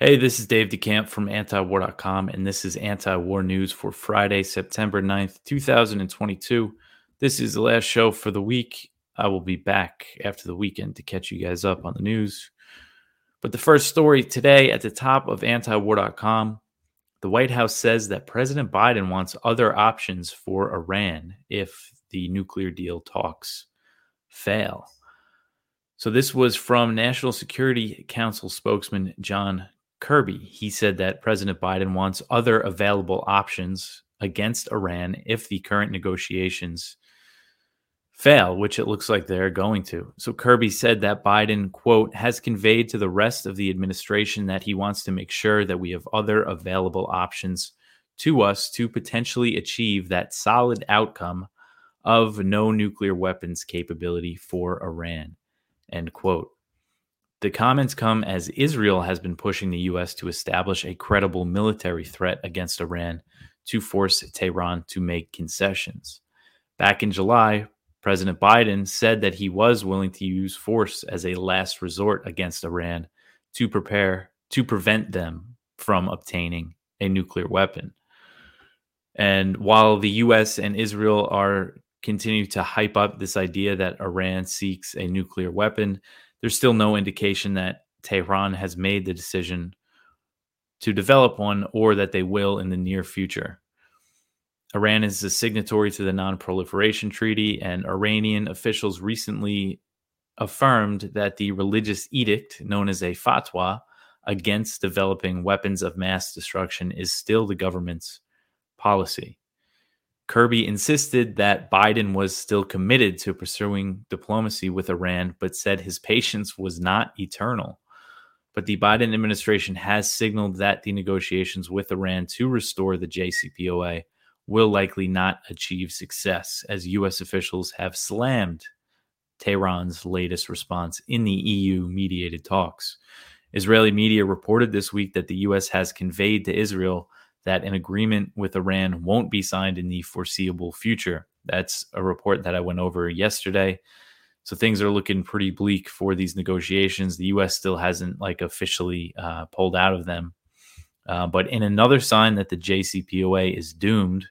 Hey, this is Dave DeCamp from antiwar.com, and this is anti war news for Friday, September 9th, 2022. This is the last show for the week. I will be back after the weekend to catch you guys up on the news. But the first story today at the top of antiwar.com the White House says that President Biden wants other options for Iran if the nuclear deal talks fail. So, this was from National Security Council spokesman John Kirby. He said that President Biden wants other available options against Iran if the current negotiations fail, which it looks like they're going to. So Kirby said that Biden, quote, has conveyed to the rest of the administration that he wants to make sure that we have other available options to us to potentially achieve that solid outcome of no nuclear weapons capability for Iran, end quote. The comments come as Israel has been pushing the U.S. to establish a credible military threat against Iran to force Tehran to make concessions. Back in July, President Biden said that he was willing to use force as a last resort against Iran to prepare to prevent them from obtaining a nuclear weapon. And while the US and Israel are continue to hype up this idea that Iran seeks a nuclear weapon, there's still no indication that Tehran has made the decision to develop one or that they will in the near future. Iran is a signatory to the Non Proliferation Treaty, and Iranian officials recently affirmed that the religious edict, known as a fatwa, against developing weapons of mass destruction is still the government's policy. Kirby insisted that Biden was still committed to pursuing diplomacy with Iran, but said his patience was not eternal. But the Biden administration has signaled that the negotiations with Iran to restore the JCPOA will likely not achieve success, as U.S. officials have slammed Tehran's latest response in the EU mediated talks. Israeli media reported this week that the U.S. has conveyed to Israel that an agreement with Iran won't be signed in the foreseeable future. That's a report that I went over yesterday. So things are looking pretty bleak for these negotiations. The U.S. still hasn't like officially uh, pulled out of them. Uh, but in another sign that the JCPOA is doomed,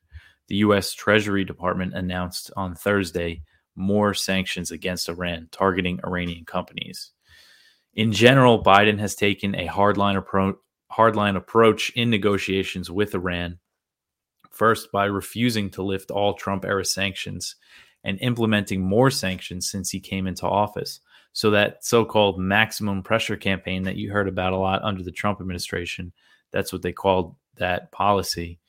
the U.S. Treasury Department announced on Thursday more sanctions against Iran, targeting Iranian companies. In general, Biden has taken a hardline approach hardline approach in negotiations with Iran. First, by refusing to lift all Trump era sanctions and implementing more sanctions since he came into office. So, that so called maximum pressure campaign that you heard about a lot under the Trump administration, that's what they called that policy,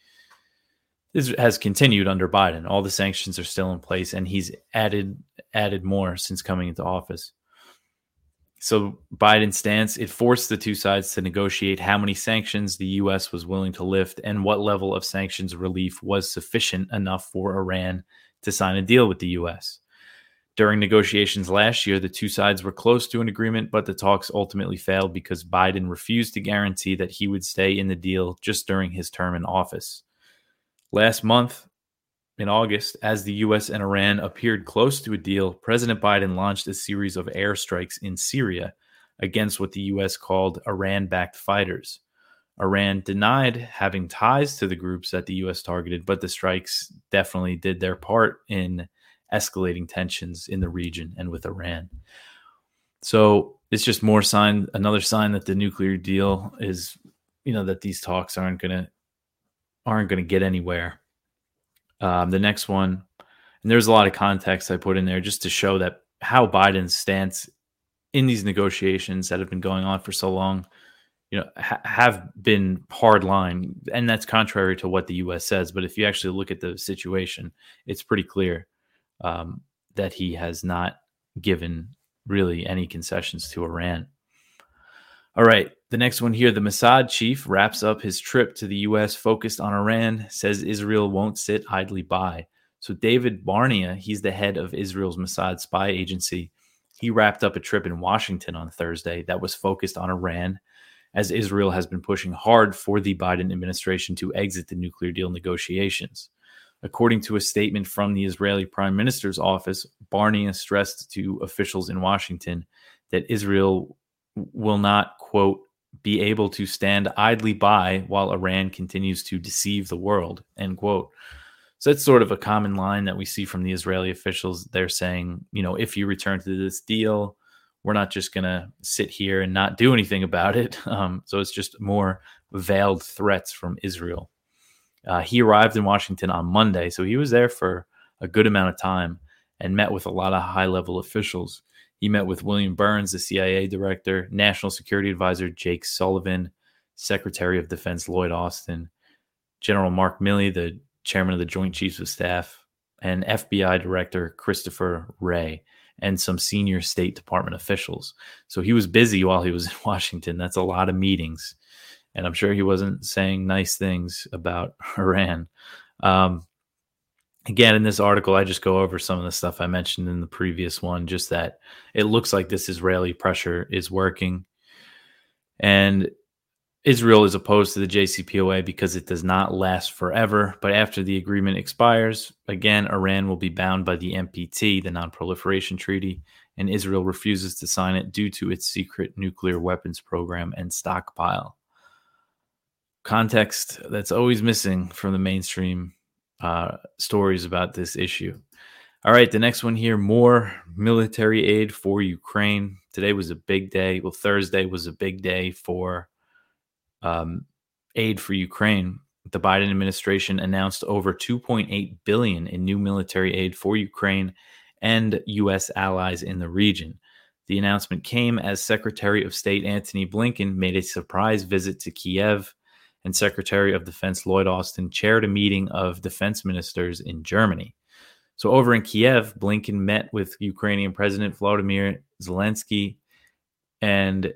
this has continued under Biden. All the sanctions are still in place, and he's added added more since coming into office. So Biden's stance it forced the two sides to negotiate how many sanctions the US was willing to lift and what level of sanctions relief was sufficient enough for Iran to sign a deal with the US. During negotiations last year, the two sides were close to an agreement, but the talks ultimately failed because Biden refused to guarantee that he would stay in the deal just during his term in office. Last month, in August, as the U.S. and Iran appeared close to a deal, President Biden launched a series of airstrikes in Syria against what the U.S. called Iran backed fighters. Iran denied having ties to the groups that the U.S. targeted, but the strikes definitely did their part in escalating tensions in the region and with Iran. So it's just more sign, another sign that the nuclear deal is, you know, that these talks aren't gonna aren't gonna get anywhere. Um, the next one, and there's a lot of context I put in there just to show that how Biden's stance in these negotiations that have been going on for so long, you know, ha- have been hard line, and that's contrary to what the U.S. says. But if you actually look at the situation, it's pretty clear um, that he has not given really any concessions to Iran. All right, the next one here the Mossad chief wraps up his trip to the U.S. focused on Iran, says Israel won't sit idly by. So, David Barnea, he's the head of Israel's Mossad spy agency. He wrapped up a trip in Washington on Thursday that was focused on Iran, as Israel has been pushing hard for the Biden administration to exit the nuclear deal negotiations. According to a statement from the Israeli Prime Minister's office, Barnea stressed to officials in Washington that Israel will not, quote, be able to stand idly by while Iran continues to deceive the world. End quote. So that's sort of a common line that we see from the Israeli officials. They're saying, you know, if you return to this deal, we're not just going to sit here and not do anything about it. Um, so it's just more veiled threats from Israel. Uh, he arrived in Washington on Monday, so he was there for a good amount of time and met with a lot of high level officials. He met with William Burns, the CIA director, National Security Advisor Jake Sullivan, Secretary of Defense Lloyd Austin, General Mark Milley, the chairman of the Joint Chiefs of Staff, and FBI Director Christopher Wray, and some senior State Department officials. So he was busy while he was in Washington. That's a lot of meetings. And I'm sure he wasn't saying nice things about Iran. Um, again in this article i just go over some of the stuff i mentioned in the previous one just that it looks like this israeli pressure is working. And israel is opposed to the jcpoa because it does not last forever. But after the agreement expires again iran will be bound by the npt the non-proliferation treaty and israel refuses to sign it due to its secret nuclear weapons program and stockpile. Context that's always missing from the mainstream uh, stories about this issue. All right, the next one here more military aid for Ukraine. Today was a big day. Well, Thursday was a big day for um, aid for Ukraine. The Biden administration announced over 2.8 billion in new military aid for Ukraine and US allies in the region. The announcement came as Secretary of State Antony Blinken made a surprise visit to Kiev and Secretary of Defense Lloyd Austin chaired a meeting of defense ministers in Germany. So, over in Kiev, Blinken met with Ukrainian President Volodymyr Zelensky and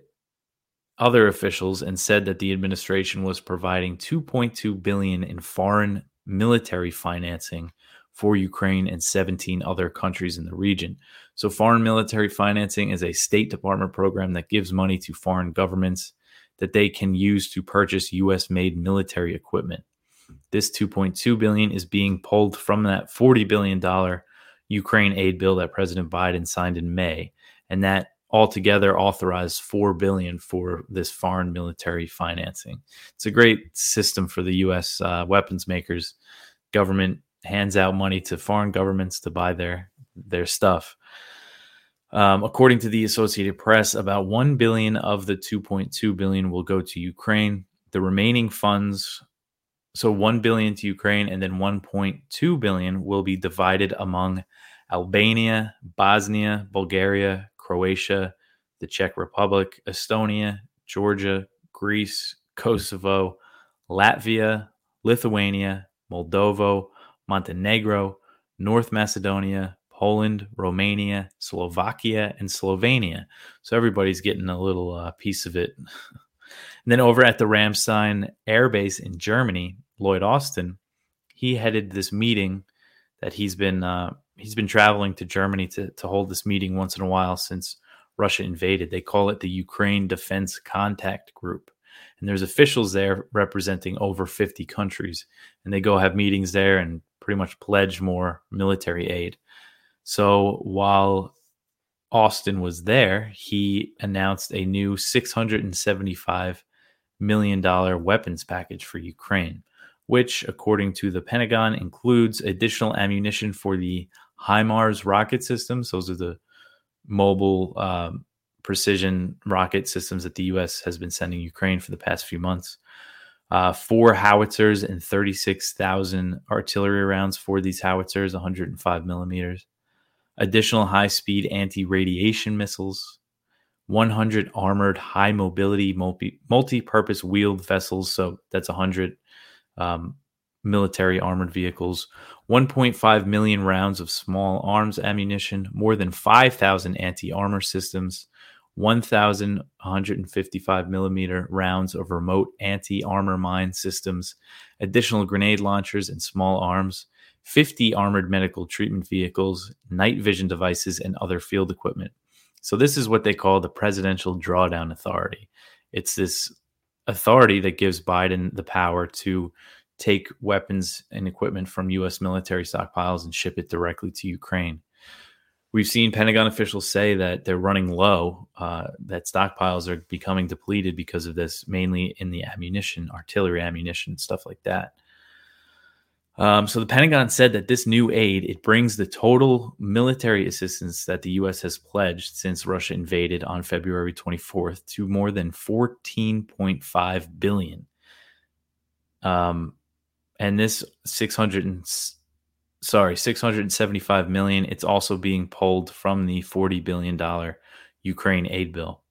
other officials and said that the administration was providing 2.2 billion in foreign military financing for Ukraine and 17 other countries in the region. So, foreign military financing is a State Department program that gives money to foreign governments that they can use to purchase US made military equipment. This 2.2 billion is being pulled from that 40 billion dollar Ukraine aid bill that President Biden signed in May and that altogether authorized 4 billion for this foreign military financing. It's a great system for the US uh, weapons makers. Government hands out money to foreign governments to buy their their stuff. Um, according to the Associated Press, about 1 billion of the 2.2 billion will go to Ukraine. The remaining funds, so 1 billion to Ukraine and then 1.2 billion will be divided among Albania, Bosnia, Bulgaria, Croatia, the Czech Republic, Estonia, Georgia, Greece, Kosovo, Latvia, Lithuania, Moldova, Montenegro, North Macedonia, Poland, Romania, Slovakia, and Slovenia. So everybody's getting a little uh, piece of it. and then over at the Ramstein Air Base in Germany, Lloyd Austin, he headed this meeting that he's been uh, he's been traveling to Germany to to hold this meeting once in a while since Russia invaded. They call it the Ukraine Defense Contact Group. And there's officials there representing over 50 countries. And they go have meetings there and pretty much pledge more military aid. So while Austin was there, he announced a new $675 million weapons package for Ukraine, which, according to the Pentagon, includes additional ammunition for the HIMARS rocket systems. Those are the mobile um, precision rocket systems that the U.S. has been sending Ukraine for the past few months. Uh, four howitzers and 36,000 artillery rounds for these howitzers, 105 millimeters additional high speed anti radiation missiles, 100 armored high mobility multi purpose wheeled vessels. So that's 100 um, military armored vehicles, 1.5 million rounds of small arms ammunition, more than 5,000 anti armor systems. 1,155 millimeter rounds of remote anti armor mine systems, additional grenade launchers and small arms, 50 armored medical treatment vehicles, night vision devices, and other field equipment. So, this is what they call the Presidential Drawdown Authority. It's this authority that gives Biden the power to take weapons and equipment from U.S. military stockpiles and ship it directly to Ukraine. We've seen Pentagon officials say that they're running low, uh, that stockpiles are becoming depleted because of this, mainly in the ammunition, artillery ammunition, stuff like that. Um, so the Pentagon said that this new aid it brings the total military assistance that the U.S. has pledged since Russia invaded on February 24th to more than 14.5 billion. Um, and this 600 and sorry 675 million. It's also being pulled from the 40 billion dollar Ukraine aid bill.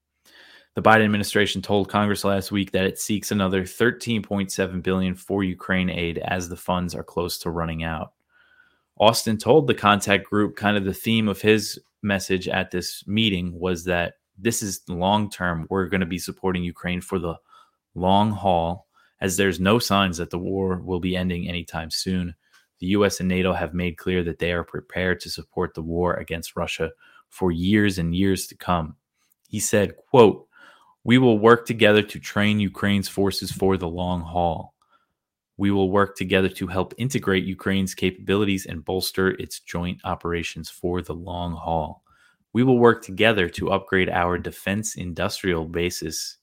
The Biden administration told Congress last week that it seeks another 13.7 billion for Ukraine aid as the funds are close to running out. Austin told the contact group kind of the theme of his message at this meeting was that this is long term. We're going to be supporting Ukraine for the long haul, as there's no signs that the war will be ending anytime soon. The US and NATO have made clear that they are prepared to support the war against Russia for years and years to come. He said, quote, we will work together to train Ukraine's forces for the long haul. We will work together to help integrate Ukraine's capabilities and bolster its joint operations for the long haul. We will work together to upgrade our defense industrial basis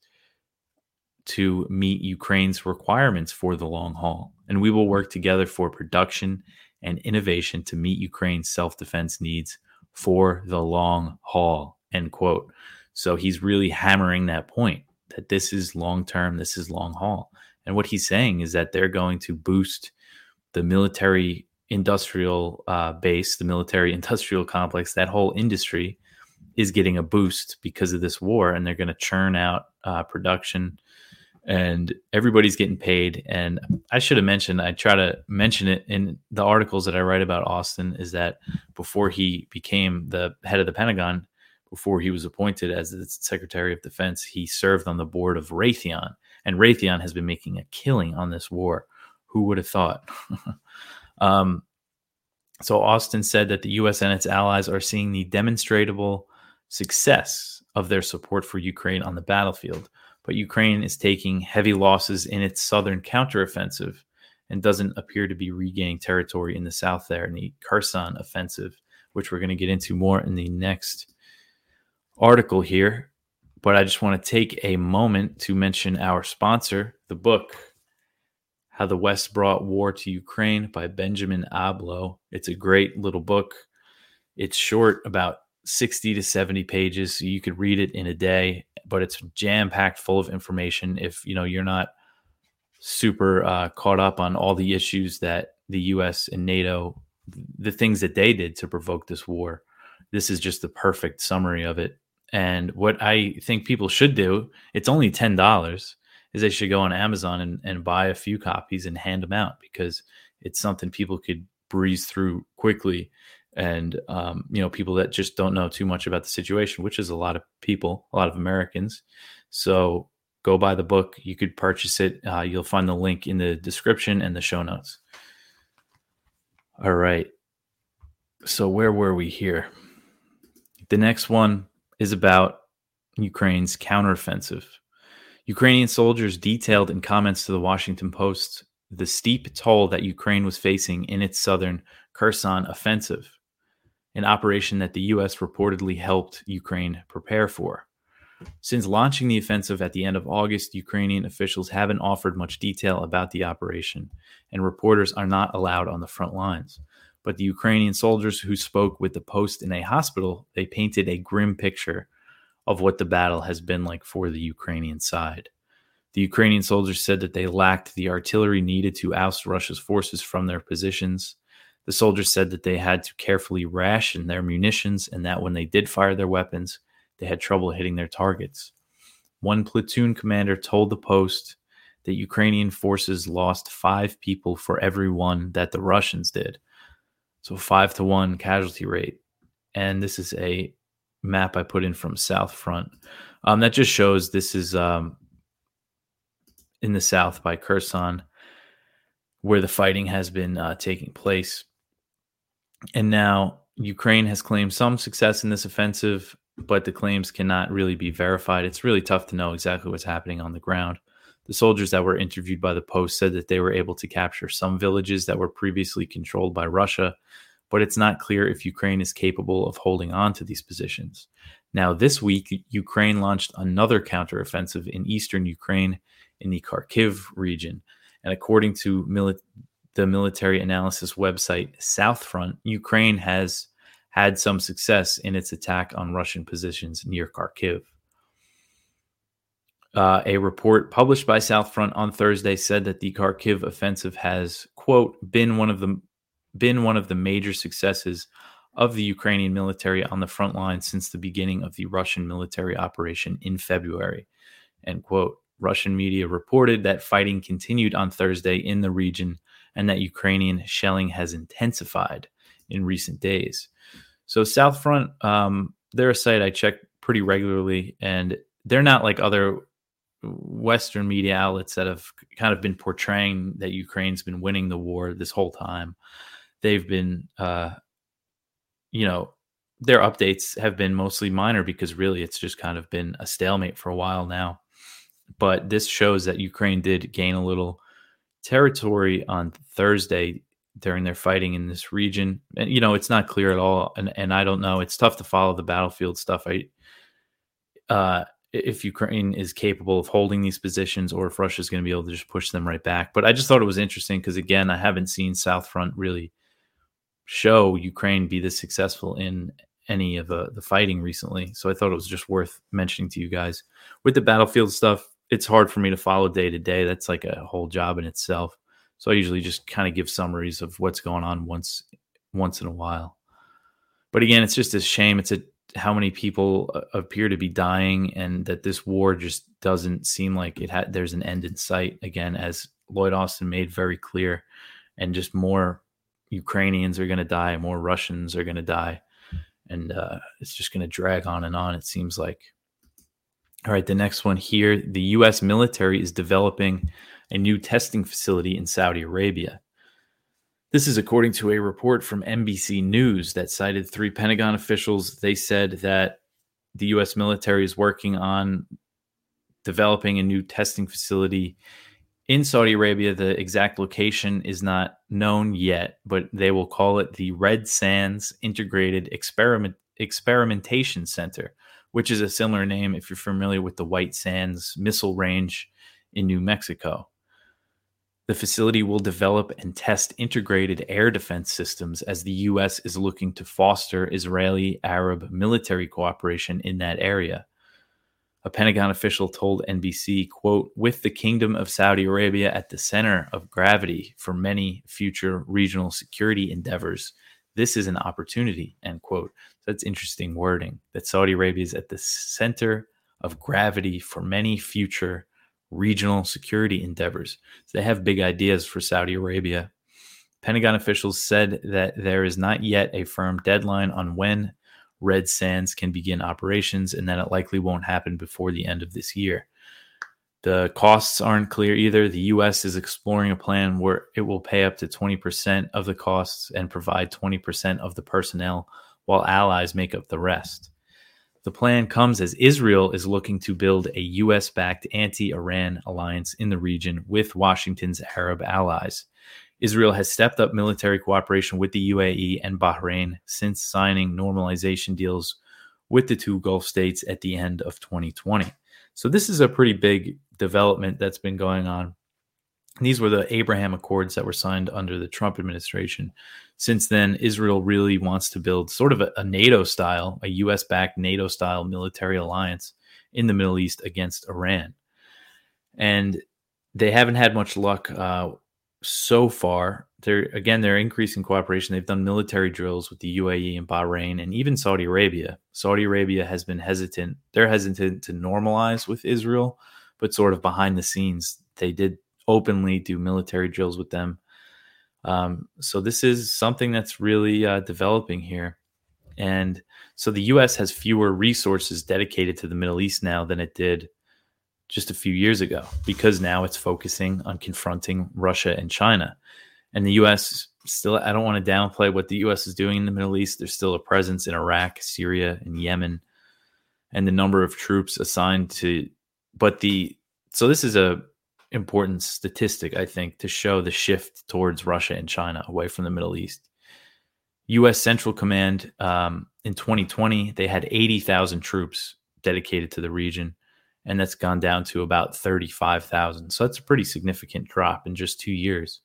to meet Ukraine's requirements for the long haul. And we will work together for production and innovation to meet Ukraine's self defense needs for the long haul. End quote. So he's really hammering that point that this is long term, this is long haul. And what he's saying is that they're going to boost the military industrial uh, base, the military industrial complex, that whole industry is getting a boost because of this war, and they're going to churn out uh, production, and everybody's getting paid. And I should have mentioned, I try to mention it in the articles that I write about Austin, is that before he became the head of the Pentagon, before he was appointed as the Secretary of Defense, he served on the board of Raytheon, and Raytheon has been making a killing on this war. Who would have thought? um, so Austin said that the U.S. and its allies are seeing the demonstrable success of their support for Ukraine on the battlefield, but Ukraine is taking heavy losses in its southern counteroffensive and doesn't appear to be regaining territory in the south there in the Kherson offensive, which we're going to get into more in the next article here, but I just want to take a moment to mention our sponsor, the book, How the West Brought War to Ukraine by Benjamin Abelow. It's a great little book. It's short, about 60 to 70 pages. So you could read it in a day, but it's jam packed full of information. If you know you're not super uh, caught up on all the issues that the U.S. and NATO, the things that they did to provoke this war, this is just the perfect summary of it. And what I think people should do, it's only ten dollars, is they should go on Amazon and, and buy a few copies and hand them out because it's something people could breeze through quickly. And um, you know, people that just don't know too much about the situation, which is a lot of people, a lot of Americans. So go buy the book. You could purchase it. Uh, you'll find the link in the description and the show notes. All right. So where were we here? The next one is about Ukraine's counteroffensive. Ukrainian soldiers detailed in comments to the Washington Post the steep toll that Ukraine was facing in its southern Kherson offensive, an operation that the U.S. reportedly helped Ukraine prepare for. Since launching the offensive at the end of August, Ukrainian officials haven't offered much detail about the operation, and reporters are not allowed on the front lines. But the Ukrainian soldiers who spoke with the Post in a hospital, they painted a grim picture of what the battle has been like for the Ukrainian side. The Ukrainian soldiers said that they lacked the artillery needed to oust Russia's forces from their positions. The soldiers said that they had to carefully ration their munitions and that when they did fire their weapons, they had trouble hitting their targets. One platoon commander told the Post that Ukrainian forces lost five people for every one that the Russians did. So five to one casualty rate. And this is a map I put in from South Front. Um, that just shows this is um, in the south by Kherson, where the fighting has been uh, taking place. And now Ukraine has claimed some success in this offensive, but the claims cannot really be verified. It's really tough to know exactly what's happening on the ground. The soldiers that were interviewed by the Post said that they were able to capture some villages that were previously controlled by Russia, but it's not clear if Ukraine is capable of holding on to these positions. Now, this week, Ukraine launched another counteroffensive in eastern Ukraine in the Kharkiv region. And according to mili- the military analysis website Southfront, Ukraine has had some success in its attack on Russian positions near Kharkiv. Uh, a report published by Southfront on Thursday said that the Kharkiv offensive has, quote, been one of the been one of the major successes of the Ukrainian military on the front line since the beginning of the Russian military operation in February. End quote. Russian media reported that fighting continued on Thursday in the region and that Ukrainian shelling has intensified in recent days. So, South Front, um, they're a site I check pretty regularly, and they're not like other Western media outlets that have kind of been portraying that Ukraine's been winning the war this whole time. They've been, uh, you know, their updates have been mostly minor because really it's just kind of been a stalemate for a while now. But this shows that Ukraine did gain a little territory on Thursday during their fighting in this region. And you know, it's not clear at all, and and I don't know. It's tough to follow the battlefield stuff. I uh, if Ukraine is capable of holding these positions, or if Russia is going to be able to just push them right back. But I just thought it was interesting because again, I haven't seen South Front really show Ukraine be this successful in any of the, the fighting recently. So I thought it was just worth mentioning to you guys. With the battlefield stuff, it's hard for me to follow day to day. That's like a whole job in itself. So I usually just kind of give summaries of what's going on once once in a while. But again, it's just a shame. It's a how many people uh, appear to be dying, and that this war just doesn't seem like it had. There's an end in sight. Again, as Lloyd Austin made very clear, and just more Ukrainians are going to die, more Russians are going to die, and uh, it's just going to drag on and on. It seems like. All right, the next one here: the U.S. military is developing a new testing facility in Saudi Arabia. This is according to a report from NBC News that cited three Pentagon officials. They said that the U.S. military is working on developing a new testing facility in Saudi Arabia. The exact location is not known yet, but they will call it the Red Sands Integrated Experiment Experimentation Center, which is a similar name if you're familiar with the White Sands missile range in New Mexico. The facility will develop and test integrated air defense systems as the U.S. is looking to foster Israeli Arab military cooperation in that area. A Pentagon official told NBC, quote, with the Kingdom of Saudi Arabia at the center of gravity for many future regional security endeavors, this is an opportunity, end quote. So that's interesting wording that Saudi Arabia is at the center of gravity for many future regional security endeavors. So they have big ideas for Saudi Arabia. Pentagon officials said that there is not yet a firm deadline on when Red Sands can begin operations and that it likely won't happen before the end of this year. The costs aren't clear either. The U.S. is exploring a plan where it will pay up to 20% of the costs and provide 20% of the personnel, while allies make up the rest. The plan comes as Israel is looking to build a U.S. backed anti Iran alliance in the region with Washington's Arab allies. Israel has stepped up military cooperation with the UAE and Bahrain since signing normalization deals with the two Gulf states at the end of 2020. So, this is a pretty big development that's been going on. These were the Abraham Accords that were signed under the Trump administration since then, Israel really wants to build sort of a, a NATO style, a US backed NATO style military alliance in the Middle East against Iran. And they haven't had much luck uh, so far. They're again, they're increasing cooperation. They've done military drills with the UAE and Bahrain and even Saudi Arabia. Saudi Arabia has been hesitant. They're hesitant to normalize with Israel, but sort of behind the scenes, they did openly do military drills with them um, so this is something that's really uh, developing here. And so the U.S. has fewer resources dedicated to the Middle East now than it did just a few years ago because now it's focusing on confronting Russia and China. And the U.S. still, I don't want to downplay what the U.S. is doing in the Middle East. There's still a presence in Iraq, Syria, and Yemen, and the number of troops assigned to, but the, so this is a important statistic, I think, to show the shift towards Russia and China away from the Middle East. U.S. Central Command um, in 2020 they had 80,000 troops dedicated to the region, and that's gone down to about 35,000. So that's a pretty significant drop in just two years.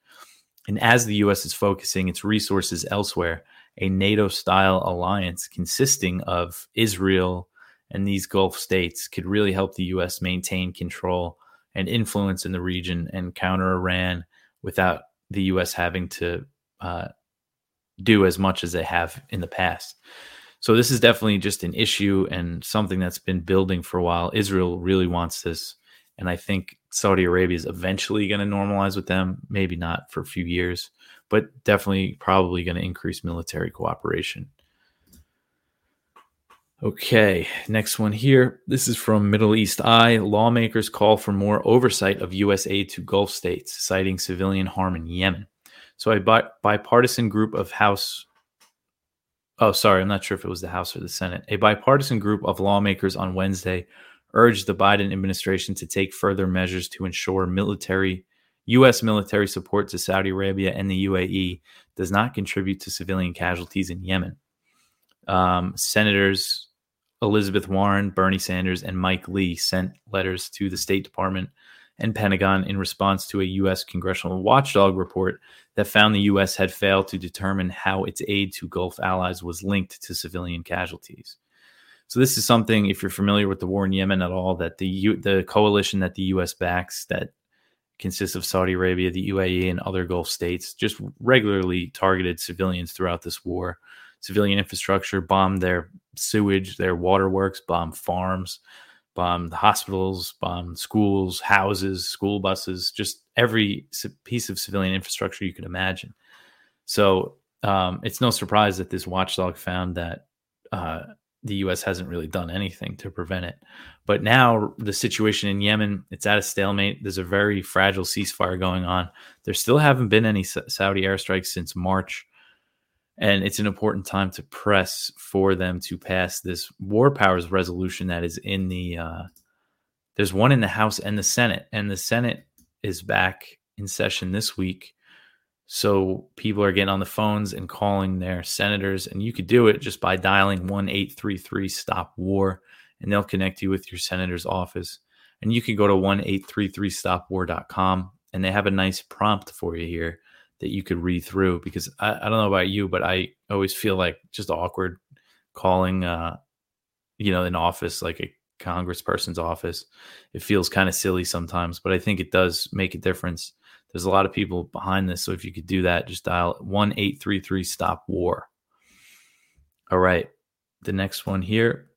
And as the U.S. is focusing its resources elsewhere, a NATO style alliance consisting of Israel and these Gulf states could really help the U.S. maintain control and influence in the region and counter Iran without the U.S. having to uh, do as much as they have in the past. So this is definitely just an issue and something that's been building for a while. Israel really wants this, and I think Saudi Arabia is eventually going to normalize with them. Maybe not for a few years, but definitely probably going to increase military cooperation. Okay, next one here. This is from Middle East Eye. Lawmakers call for more oversight of U.S. aid to Gulf states, citing civilian harm in Yemen. So, a bi- bipartisan group of House. Oh, sorry, I'm not sure if it was the House or the Senate. A bipartisan group of lawmakers on Wednesday urged the Biden administration to take further measures to ensure military U.S. military support to Saudi Arabia and the UAE does not contribute to civilian casualties in Yemen. Um, Senators Elizabeth Warren, Bernie Sanders, and Mike Lee sent letters to the State Department and Pentagon in response to a U.S. congressional watchdog report that found the U.S. had failed to determine how its aid to Gulf allies was linked to civilian casualties. So this is something, if you're familiar with the war in Yemen at all, that the U- the coalition that the U.S. backs that consists of Saudi Arabia, the UAE, and other Gulf states just regularly targeted civilians throughout this war civilian infrastructure, bombed their sewage, their waterworks, bomb farms, bombed hospitals, bombed schools, houses, school buses, just every piece of civilian infrastructure you could imagine. So um, it's no surprise that this watchdog found that uh, the U.S. hasn't really done anything to prevent it. But now the situation in Yemen, it's at a stalemate. There's a very fragile ceasefire going on. There still haven't been any Saudi airstrikes since March and it's an important time to press for them to pass this war powers resolution that is in the uh, there's one in the house and the senate and the senate is back in session this week. So people are getting on the phones and calling their senators and you could do it just by dialing 1833 stop war and they'll connect you with your senator's office. And you can go to 1833 stopwar.com and they have a nice prompt for you here that you could read through because I, I don't know about you, but I always feel like just awkward calling, uh, you know, an office like a congressperson's office. It feels kind of silly sometimes, but I think it does make a difference. There's a lot of people behind this. So if you could do that, just dial 1 833 Stop War. All right. The next one here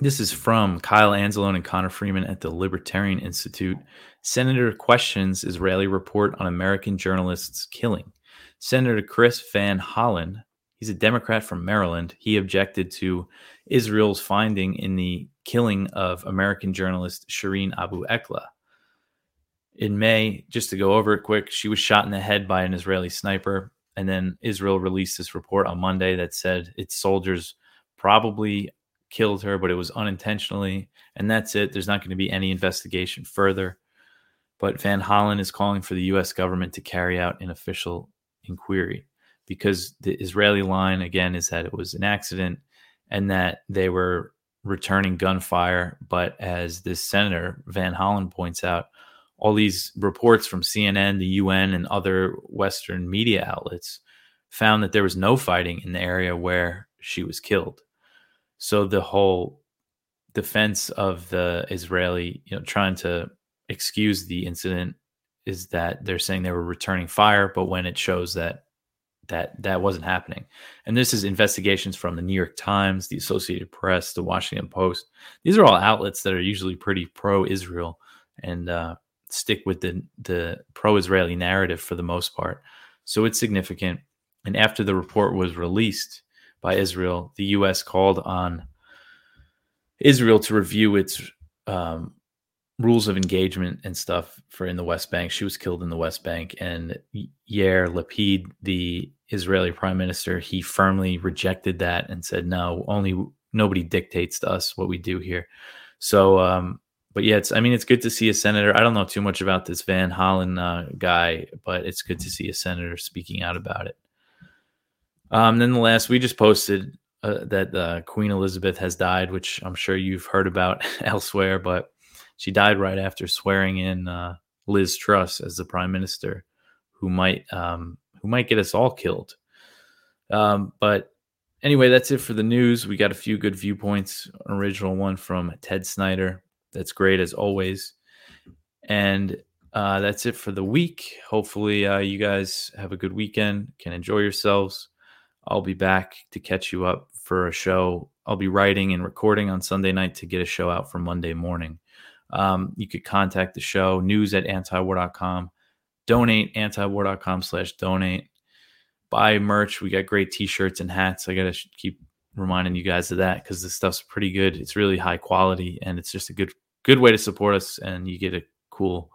this is from Kyle Anzalone and Connor Freeman at the Libertarian Institute. Senator questions Israeli report on American journalists' killing. Senator Chris Van Hollen, he's a Democrat from Maryland, he objected to Israel's finding in the killing of American journalist Shireen Abu Akleh. In May, just to go over it quick, she was shot in the head by an Israeli sniper. And then Israel released this report on Monday that said its soldiers probably killed her, but it was unintentionally. And that's it. There's not going to be any investigation further. But Van Hollen is calling for the U.S. government to carry out an official inquiry because the Israeli line, again, is that it was an accident and that they were returning gunfire. But as this senator, Van Hollen, points out, all these reports from CNN, the UN, and other Western media outlets found that there was no fighting in the area where she was killed. So the whole defense of the Israeli, you know, trying to excuse the incident is that they're saying they were returning fire, but when it shows that that that wasn't happening. And this is investigations from the New York Times, the Associated Press, the Washington Post. These are all outlets that are usually pretty pro-Israel and uh, stick with the the pro-Israeli narrative for the most part. So it's significant. And after the report was released, by Israel, the U.S. called on Israel to review its um, rules of engagement and stuff for in the West Bank. She was killed in the West Bank, and Yair Lapid, the Israeli prime minister, he firmly rejected that and said, "No, only nobody dictates to us what we do here." So, um, but yeah, it's I mean, it's good to see a senator. I don't know too much about this Van Hollen uh, guy, but it's good to see a senator speaking out about it. Um, then the last we just posted uh, that uh, Queen Elizabeth has died, which I'm sure you've heard about elsewhere, but she died right after swearing in uh, Liz Truss as the prime minister, who might um, who might get us all killed. Um, but anyway, that's it for the news. We got a few good viewpoints. Original one from Ted Snyder. That's great as always. And uh, that's it for the week. Hopefully, uh, you guys have a good weekend, can enjoy yourselves. I'll be back to catch you up for a show. I'll be writing and recording on Sunday night to get a show out for Monday morning. Um, you could contact the show, news at antiwar.com, donate antiwar.com slash donate, buy merch. We got great t-shirts and hats. I got to keep reminding you guys of that because this stuff's pretty good. It's really high quality and it's just a good, good way to support us. And you get a cool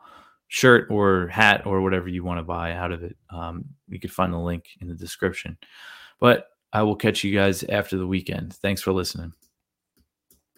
shirt or hat or whatever you want to buy out of it. Um, you could find the link in the description. But I will catch you guys after the weekend. Thanks for listening.